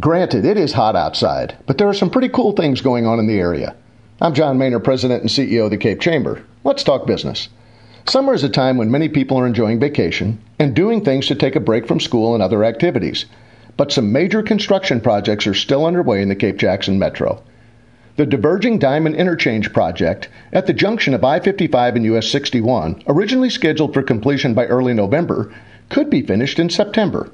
Granted, it is hot outside, but there are some pretty cool things going on in the area. I'm John Mehner, President and CEO of the Cape Chamber. Let's talk business. Summer is a time when many people are enjoying vacation and doing things to take a break from school and other activities. But some major construction projects are still underway in the Cape Jackson Metro. The Diverging Diamond Interchange project at the junction of I 55 and US 61, originally scheduled for completion by early November, could be finished in September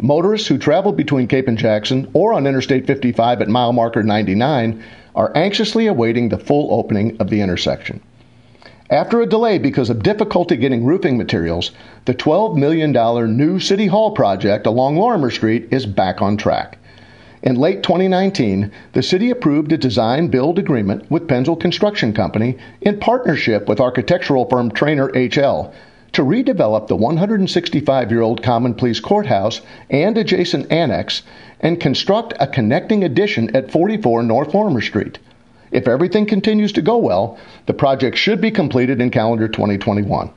Motorists who travel between Cape and Jackson or on Interstate 55 at mile marker 99 are anxiously awaiting the full opening of the intersection. After a delay because of difficulty getting roofing materials, the $12 million new City Hall project along Lorimier Street is back on track. In late 2019, the city approved a design build agreement with Penzel Construction Company in partnership with architectural firm TreanorHL to redevelop the 165 year old Common Pleas Courthouse and adjacent annex and construct a connecting addition at 44 North Lorimier Street. If everything continues to go well, the project should be completed in calendar 2021.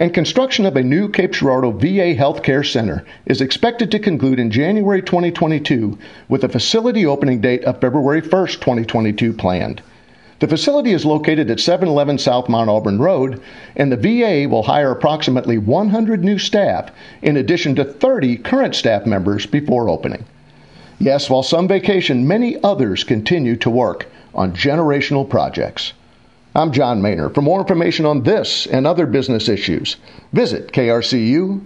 And construction of a new Cape Girardeau VA Healthcare Center is expected to conclude in January 2022 with a facility opening date of February 1, 2022 planned. The facility is located at 711 South Mount Auburn Road, and the VA will hire approximately 100 new staff in addition to 30 current staff members before opening. Yes, while some vacation, many others continue to work on generational projects. I'm John Mehner. For more information on this and other business issues, visit krcu.org.